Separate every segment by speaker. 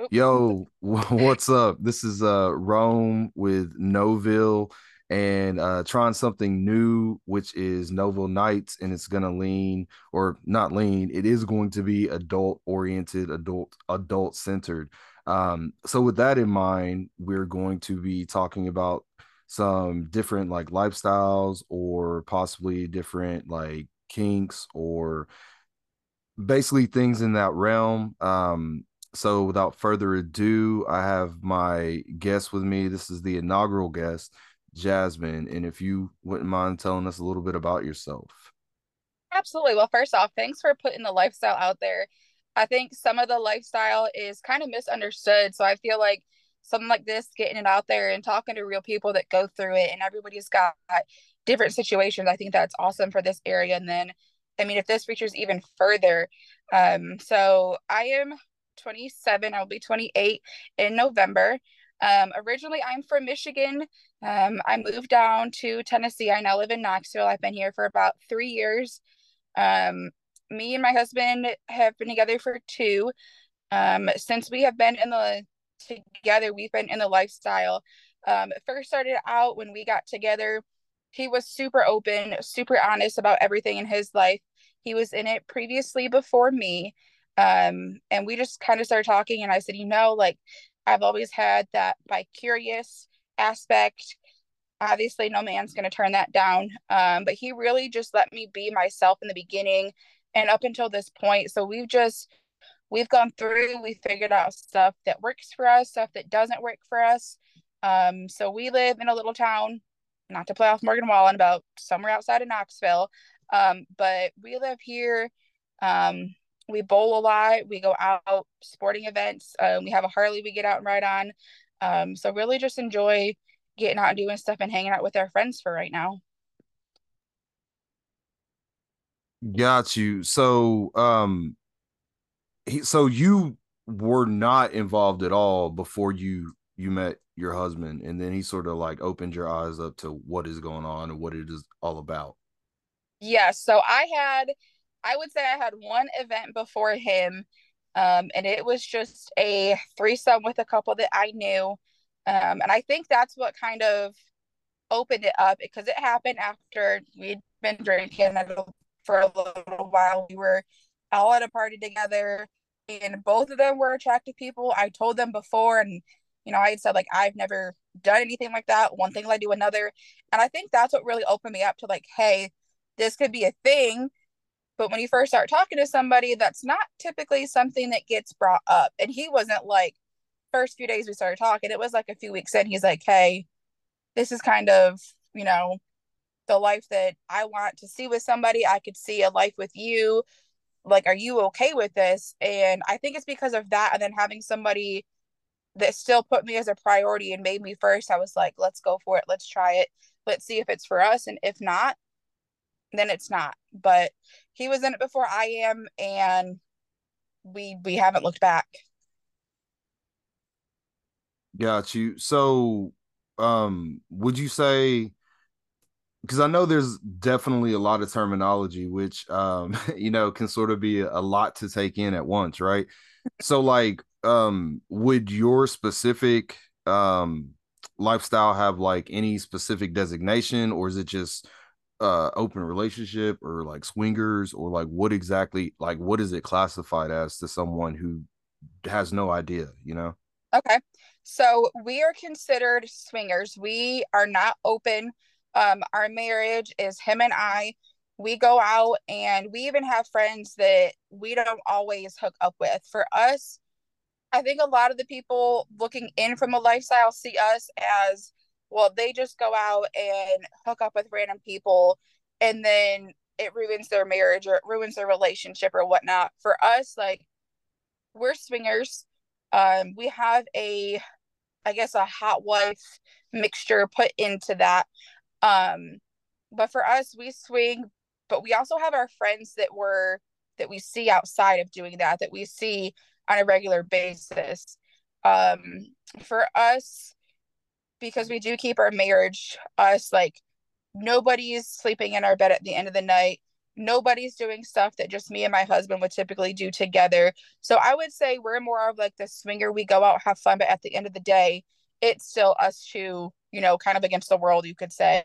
Speaker 1: Oop.
Speaker 2: Yo, what's up? This is uh Rome with Noville and uh trying something new, which is Noville Nights, and it's gonna lean or not lean, it is going to be adult oriented, adult adult centered. Um, so with that in mind, we're going to be talking about some different like lifestyles or possibly different like kinks or basically things in that realm. Um, so without further ado, I have my guest with me. This is the inaugural guest, Jasmine. And if you wouldn't mind telling us a little bit about yourself.
Speaker 1: Absolutely. Well, first off, thanks for putting the lifestyle out there. I think some of the lifestyle is kind of misunderstood. So I feel like something like this, getting it out there and talking to real people that go through it, and everybody's got different situations. I think that's awesome for this area. And then, I mean, if this reaches even further, um, so I am 27. I'll be 28 in November. Um, originally, I'm from Michigan. Um, I moved down to Tennessee. I now live in Knoxville. I've been here for about three years. Um, me and my husband have been together for two. Um, since we have been in the together, we've been in the lifestyle. Um, first started out when we got together. He was super open, super honest about everything in his life. He was in it previously before me. Um, and we just kind of started talking, and I said, you know, like I've always had that bi curious aspect. Obviously, no man's going to turn that down. Um, but he really just let me be myself in the beginning and up until this point. So we've just we've gone through, we figured out stuff that works for us, stuff that doesn't work for us. Um, so we live in a little town, not to play off Morgan Wallen, about somewhere outside of Knoxville. Um, but we live here. Um, we bowl a lot. We go out sporting events. Um, we have a Harley we get out and ride on. Um, so really just enjoy getting out and doing stuff and hanging out with our friends for right now.
Speaker 2: Got you. So, um, he, so you were not involved at all before you you met your husband, and then he sort of like opened your eyes up to what is going on and what it is all about.
Speaker 1: Yeah. So I had I would say I had one event before him, um, and it was just a threesome with a couple that I knew. Um, and I think that's what kind of opened it up because it happened after we'd been drinking for a little while. We were all at a party together, and both of them were attractive people. I told them before, and you know, I had said like I've never done anything like that. One thing led to another, and I think that's what really opened me up to like, hey, this could be a thing but when you first start talking to somebody, that's not typically something that gets brought up. And he wasn't like, first few days we started talking, it was like a few weeks in, he's like, hey, this is kind of, you know, the life that I want to see with somebody. I could see a life with you. Like, are you okay with this? And I think it's because of that. And then having somebody that still put me as a priority and made me first, I was like, let's go for it. Let's try it. Let's see if it's for us. And if not, then it's not. But he was in it before I am, and we we haven't looked back.
Speaker 2: Got you. So, um, would you say? Because I know there's definitely a lot of terminology, which um, you know, can sort of be a lot to take in at once, right? so, like, um, would your specific um lifestyle have like any specific designation, or is it just uh open relationship or like swingers or like what exactly like what is it classified as to someone who has no idea you know?
Speaker 1: Okay. So we are considered swingers. We are not open. Um our marriage is him and i. We go out and we even have friends that we don't always hook up with. For us i think a lot of the people looking in from a lifestyle see us as well they just go out and hook up with random people and then it ruins their marriage or it ruins their relationship or whatnot. For us like we're swingers. Um we have a i guess a hot wife mixture put into that. Um but for us we swing but we also have our friends that were that we see outside of doing that that we see on a regular basis. Um for us because we do keep our marriage us like nobody's sleeping in our bed at the end of the night nobody's doing stuff that just me and my husband would typically do together. So I would say we're more of like the swinger. We go out, have fun, but at the end of the day, it's still us two, you know, kind of against the world, you could say.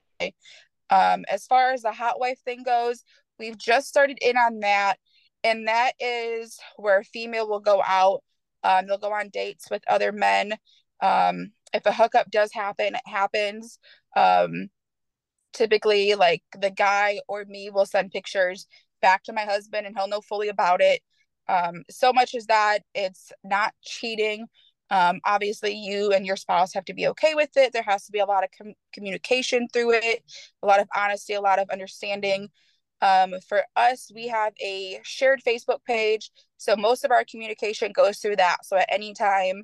Speaker 1: Um, as far as the hot wife thing goes, we've just started in on that. And that is where a female will go out. Um, they'll go on dates with other men. Um, if a hookup does happen, it happens. Um, typically like the guy or me will send pictures back to my husband and he'll know fully about it. Um, so much as that it's not cheating. Um, obviously you and your spouse have to be okay with it. There has to be a lot of com- communication through it a lot of honesty a lot of understanding. Um, for us we have a shared facebook page. So most of our communication goes through that. So at any time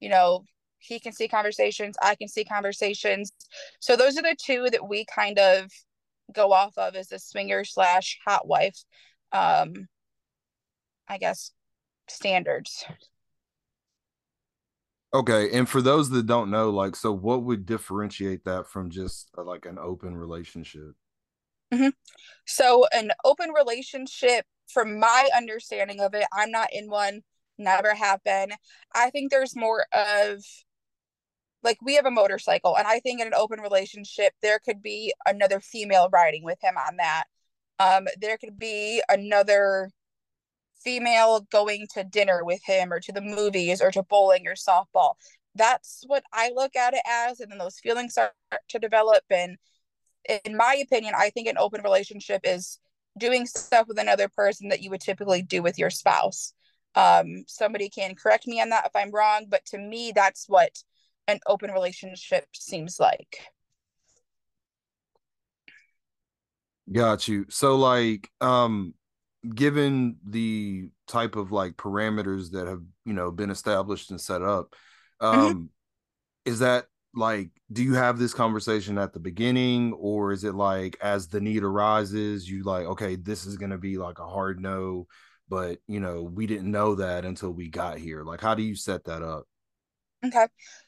Speaker 1: you know he can see conversations i can see conversations. So those are the two that we kind of go off of as a swinger slash hot wife um i guess standards.
Speaker 2: Okay and for those that don't know like so what would differentiate that from just uh, like an open relationship?
Speaker 1: Mm-hmm. so an open relationship from my understanding of it i'm not in one never have been. I think there's more of like we have a motorcycle and i think in an open relationship there could be another female riding with him on that. Um there could be another female going to dinner with him or to the movies or to bowling or softball. That's what i look at it as and then those feelings start to develop. And in my opinion i think an open relationship is doing stuff with another person that you would typically do with your spouse. Um somebody can correct me on that if i'm wrong but to me that's what an open relationship seems like.
Speaker 2: Got you. So like um given the type of like parameters that have, you know, been established and set up, mm-hmm. um mm-hmm. is that like do you have this conversation at the beginning or is it like as the need arises you like okay this is going to be like a hard no but you know we didn't know that until we got here like how do you set that up
Speaker 1: okay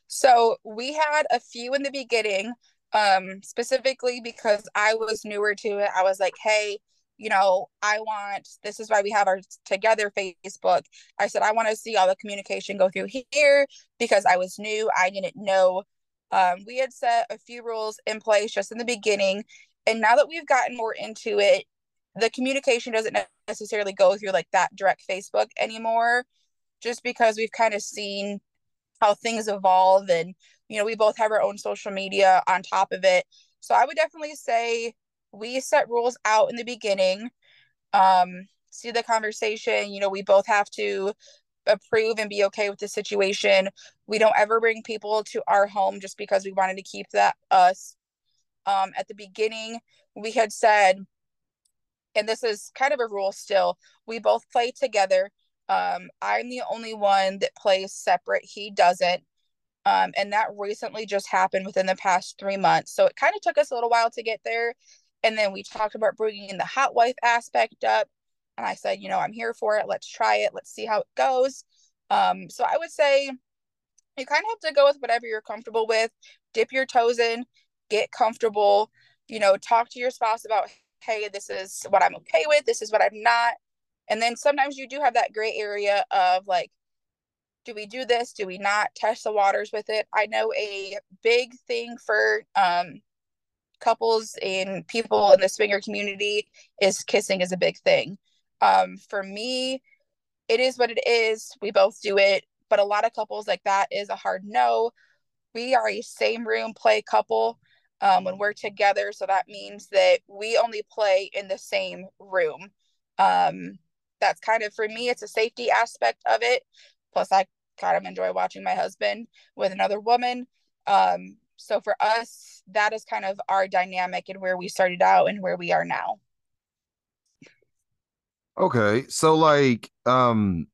Speaker 1: so we had a few in the beginning, um, specifically because I was newer to it. I was like, hey, you know, I want this is why we have our together Facebook. I said I want to see all the communication go through here because I was new. I didn't know. Um, we had set a few rules in place just in the beginning, and now that we've gotten more into it, the communication doesn't necessarily go through like that direct Facebook anymore, just because we've kind of seen how things evolve and you know we both have our own social media on top of it. So i would definitely say we set rules out in the beginning um see the conversation. You know we both have to approve and be okay with the situation. We don't ever bring people to our home just because we wanted to keep that us. Um at the beginning we had said and this is kind of a rule still we both play together um, I'm the only one that plays separate. He doesn't. Um, and that recently just happened within the past three months. So it kind of took us a little while to get there. And then we talked about bringing in the hot wife aspect up. And I said, you know, I'm here for it. Let's try it. Let's see how it goes. Um, so I would say you kind of have to go with whatever you're comfortable with. Dip your toes in, get comfortable, you know, talk to your spouse about, hey, this is what I'm okay with. This is what I'm not. And then sometimes you do have that gray area of like, do we do this? Do we not test the waters with it? I know a big thing for um, couples and people in the swinger community is kissing is a big thing. Um, for me, it is what it is. We both do it, but a lot of couples like that is a hard no. We are a same room play couple um, when we're together, so that means that we only play in the same room. Um, that's kind of for me it's a safety aspect of it. Plus i kind of enjoy watching my husband with another woman. Um so for us that is kind of our dynamic and where we started out and where we are now.
Speaker 2: Okay so like um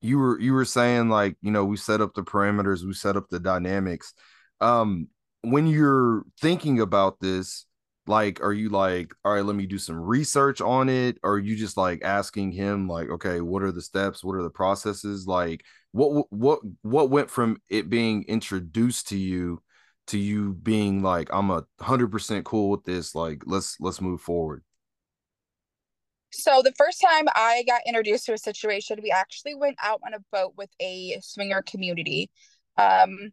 Speaker 2: you were you were saying like you know we set up the parameters we set up the dynamics. Um when you're thinking about this like are you like all right let me do some research on it or you just like asking him like okay what are the steps what are the processes like what what what went from it being introduced to you to you being like i'm a hundred percent cool with this like let's let's move forward
Speaker 1: So the first time I got introduced to a situation, we actually went out on a boat with a swinger community. Um,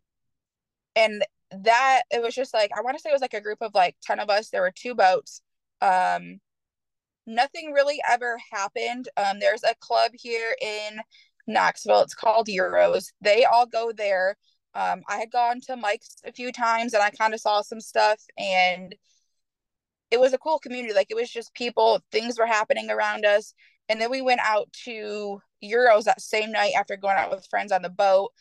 Speaker 1: and that it was just like I want to say it was like a group of like 10 of us. There were two boats. Um, nothing really ever happened. Um, there's a club here in Knoxville. It's called Euros. They all go there. Um, I had gone to Mike's a few times and I kind of saw some stuff and it was a cool community. Like it was just people, things were happening around us. And then we went out to Euros that same night after going out with friends on the boat.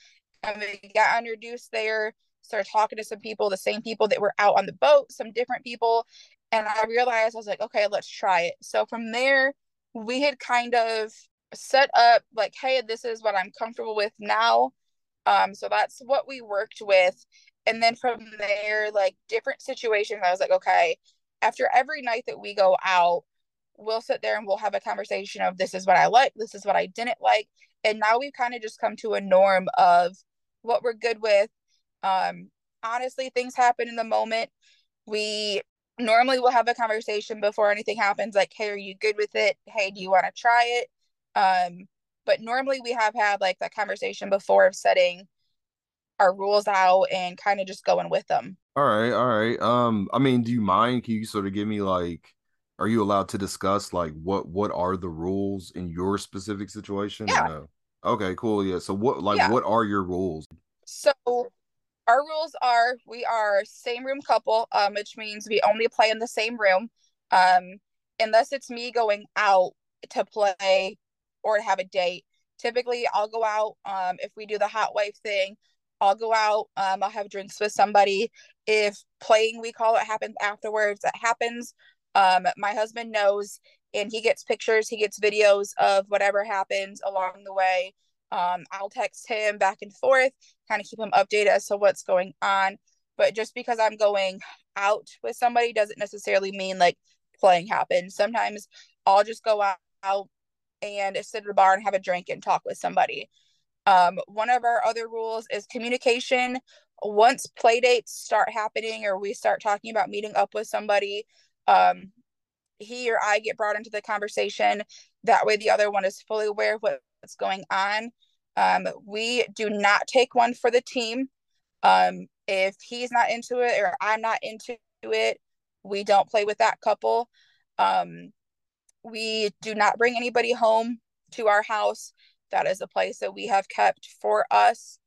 Speaker 1: And we got introduced there, started talking to some people, the same people that were out on the boat, some different people. And I realized I was like, okay, let's try it. So from there, we had kind of set up like, hey, this is what I'm comfortable with now. Um, so that's what we worked with. And then from there, like different situations, I was like, okay, after every night that we go out, we'll sit there and we'll have a conversation of this is what I like, this is what I didn't like. And now we've kind of just come to a norm of what we're good with. Um, honestly, things happen in the moment. We normally will have a conversation before anything happens, like, hey, are you good with it? Hey, do you want to try it? Um, but normally we have had like that conversation before of setting our rules out and kind of just going with them.
Speaker 2: All right, all right. Um, I mean, do you mind? Can you sort of give me like, are you allowed to discuss like what what are the rules in your specific situation?
Speaker 1: Yeah. No?
Speaker 2: Okay, cool. Yeah. So what like yeah. what are your rules?
Speaker 1: So our rules are we are same room couple, um, which means we only play in the same room. Um, unless it's me going out to play or to have a date. Typically I'll go out. Um, if we do the hot wife thing, I'll go out. Um, I'll have drinks with somebody. If playing, we call it, happens afterwards, it happens. Um, my husband knows and he gets pictures, he gets videos of whatever happens along the way. Um, I'll text him back and forth, kind of keep him updated as to what's going on. But just because I'm going out with somebody doesn't necessarily mean like playing happens. Sometimes I'll just go out, and sit at a bar and have a drink and talk with somebody. Um, one of our other rules is communication. Once play dates start happening or we start talking about meeting up with somebody, um, he or I get brought into the conversation. That way, the other one is fully aware of what's going on. Um, we do not take one for the team. Um, if he's not into it or I'm not into it, we don't play with that couple. Um, we do not bring anybody home to our house that is a place that we have kept for us.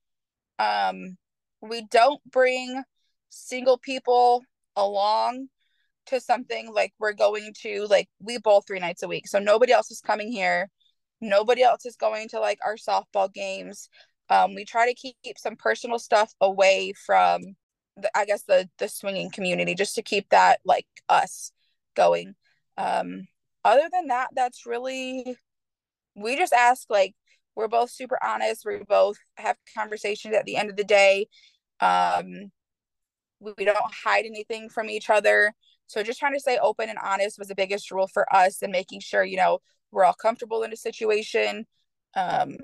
Speaker 1: Um, we don't bring single people along to something like we're going to like we bowl three nights a week so nobody else is coming here nobody else is going to like our softball games. Um, we try to keep some personal stuff away from the, i guess the the swinging community just to keep that like us going. Um, other than that that's really we just ask like we're both super honest. We both have conversations at the end of the day. Um we don't hide anything from each other. So just trying to stay open and honest was the biggest rule for us and making sure you know we're all comfortable in a situation. Um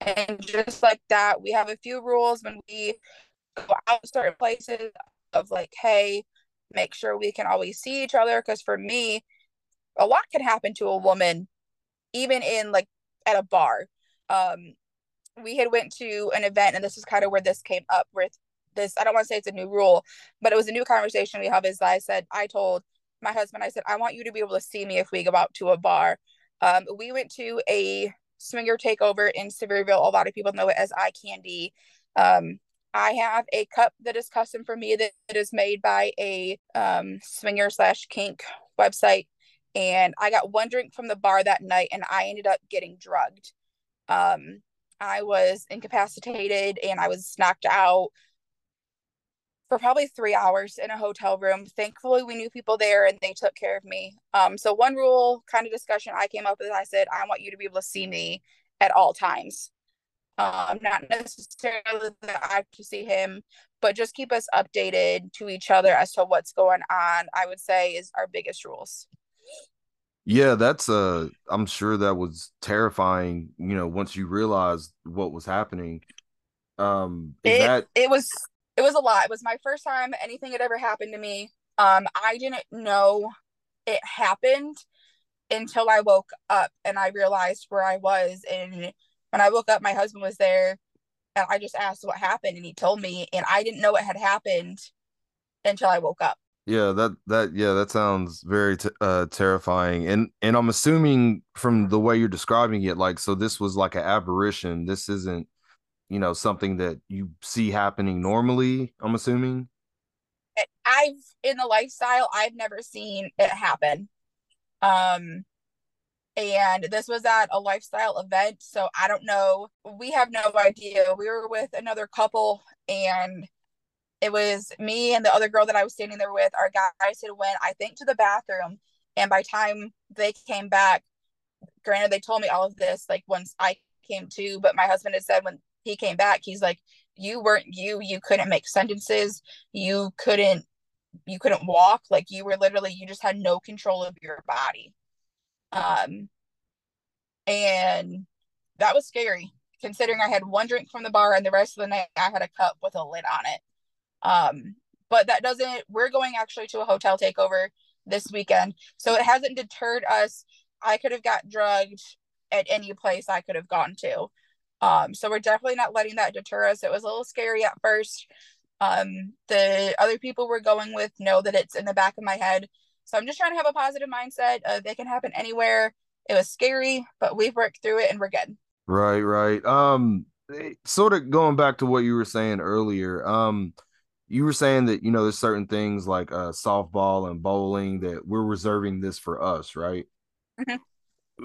Speaker 1: and just like that we have a few rules when we go out certain places of like hey make sure we can always see each other. Because for me a lot can happen to a woman even in like at a bar. Um, we had went to an event and this is kind of where this came up with this i don't want to say it's a new rule but it was a new conversation we have is i said i told my husband i said i want you to be able to see me if we go out to a bar um, we went to a swinger takeover in sevierville. A lot of people know it as eye candy. Um, i have a cup that is custom for me that, that is made by a um, swinger slash kink website. And i got one drink from the bar that night and i ended up getting drugged. Um, I was incapacitated and I was knocked out for probably three hours in a hotel room. Thankfully, we knew people there and they took care of me. Um, so one rule kind of discussion I came up with, I said, I want you to be able to see me at all times. Um, not necessarily that I have to see him, but just keep us updated to each other as to what's going on. I would say is our biggest rules.
Speaker 2: Yeah, that's uh I'm sure that was terrifying, you know, once you realized what was happening. Um it, that
Speaker 1: it was it was a lot. It was my first time anything had ever happened to me. Um I didn't know it happened until I woke up and I realized where I was. And when I woke up, my husband was there and I just asked what happened and he told me and I didn't know it had happened until I woke up.
Speaker 2: Yeah, that that yeah, that sounds very t- uh terrifying. And and I'm assuming from the way you're describing it like so this was like an apparition. This isn't you know something that you see happening normally, I'm assuming.
Speaker 1: I've in the lifestyle, I've never seen it happen. Um and this was at a lifestyle event, so I don't know. We have no idea. We were with another couple and it was me and the other girl that I was standing there with. Our guys had went, I think, to the bathroom, and by time they came back, granted they told me all of this like once I came to, but my husband had said when he came back, he's like, "You weren't you. You couldn't make sentences. You couldn't. You couldn't walk. Like you were literally. You just had no control of your body." Um, and that was scary considering I had one drink from the bar and the rest of the night I had a cup with a lid on it. Um, but that doesn't, we're going actually to a hotel takeover this weekend. So it hasn't deterred us. I could have got drugged at any place I could have gone to. Um, so we're definitely not letting that deter us. It was a little scary at first. Um, the other people we're going with know that it's in the back of my head. So I'm just trying to have a positive mindset. Uh, they can happen anywhere. It was scary, but we've worked through it and we're good.
Speaker 2: Right, right. Um, sort of going back to what you were saying earlier. Um, you were saying that you know there's certain things like uh softball and bowling that we're reserving this for us right mm-hmm.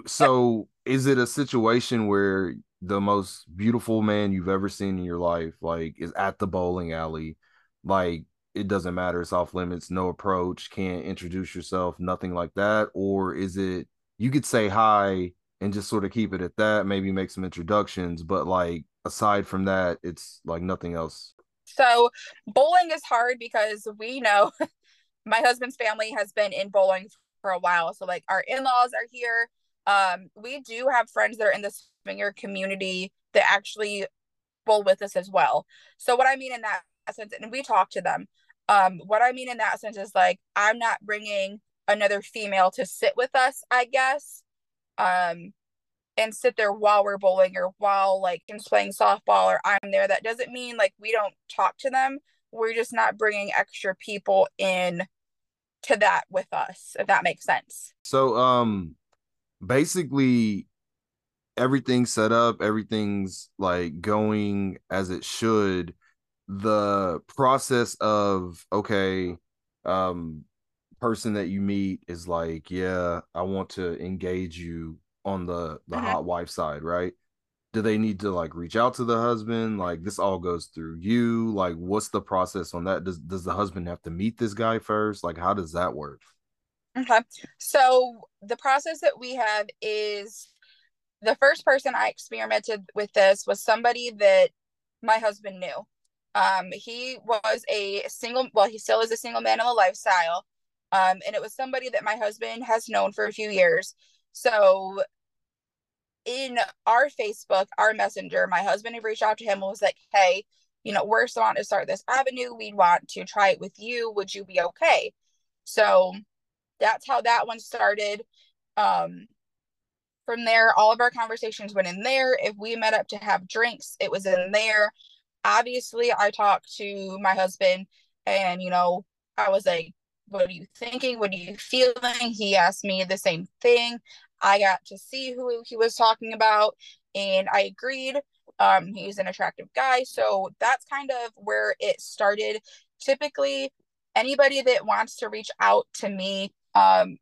Speaker 2: So is it a situation where the most beautiful man you've ever seen in your life like is at the bowling alley like it doesn't matter it's off limits no approach can't introduce yourself nothing like that or is it you could say hi and just sort of keep it at that maybe make some introductions but like aside from that it's like nothing else
Speaker 1: so bowling is hard because we know my husband's family has been in bowling for a while. So like our in-laws are here. Um, we do have friends that are in the swinger community that actually bowl with us as well. So what I mean in that sense, and we talk to them. Um, what I mean in that sense is like I'm not bringing another female to sit with us. I guess. Um, and sit there while we're bowling or while like playing softball or I'm there. That doesn't mean like we don't talk to them. We're just not bringing extra people in to that with us, if that makes sense.
Speaker 2: So, um, basically, everything's set up, everything's like going as it should. The process of okay, um, person that you meet is like, yeah, I want to engage you on the the mm-hmm. hot wife side, right? Do they need to like reach out to the husband? Like this all goes through you. Like what's the process on that? Does does the husband have to meet this guy first? Like how does that work?
Speaker 1: Okay. So the process that we have is the first person I experimented with this was somebody that my husband knew. Um, he was a single, well, he still is a single man in the lifestyle. Um, and it was somebody that my husband has known for a few years. So in our Facebook, our messenger, my husband had reached out to him and was like, Hey, you know, we're still wanting to start this avenue. We'd want to try it with you. Would you be okay? So that's how that one started. Um, from there, all of our conversations went in there. If we met up to have drinks, it was in there. Obviously, I talked to my husband and, you know, I was like, what are you thinking? What are you feeling? He asked me the same thing. I got to see who he was talking about and I agreed. Um, he's an attractive guy. So that's kind of where it started. Typically, anybody that wants to reach out to me, um,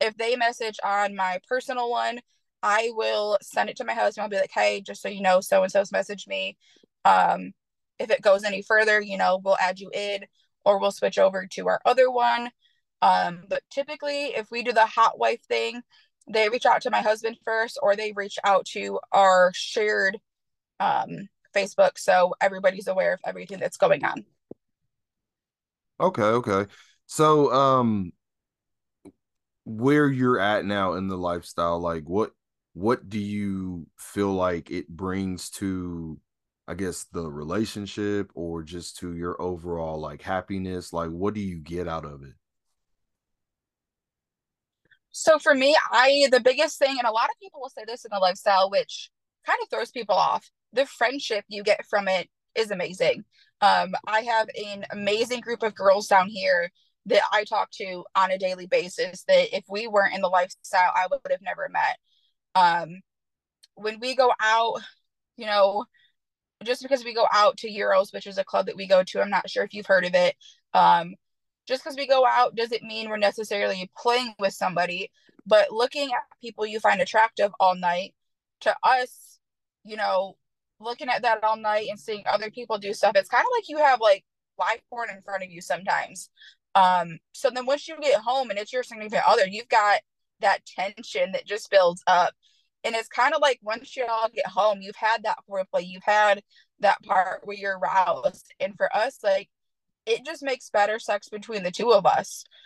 Speaker 1: if they message on my personal one, I will send it to my husband. I'll be like, hey, just so you know, so and so's messaged me. Um, if it goes any further, you know, we'll add you in or we'll switch over to our other one. Um, but typically, if we do the hot wife thing, they reach out to my husband first, or they reach out to our shared um, Facebook, so everybody's aware of everything that's going on.
Speaker 2: Okay, okay. So, um, where you're at now in the lifestyle, like what what do you feel like it brings to I guess the relationship or just to your overall like happiness? Like what do you get out of it?
Speaker 1: So for me, I the biggest thing, and a lot of people will say this in the lifestyle, which kind of throws people off. The friendship you get from it is amazing. Um, I have an amazing group of girls down here that I talk to on a daily basis that if we weren't in the lifestyle, I would have never met. Um, when we go out, you know, just because we go out to Euros, which is a club that we go to, I'm not sure if you've heard of it. Um, just because we go out doesn't mean we're necessarily playing with somebody, but looking at people you find attractive all night to us, you know, looking at that all night and seeing other people do stuff, it's kind of like you have like live porn in front of you sometimes. Um, so then once you get home and it's your significant other, you've got that tension that just builds up. And it's kind of like once you all get home, you've had that foreplay, you've had that part where you're aroused. And for us, like it just makes better sex between the two of us.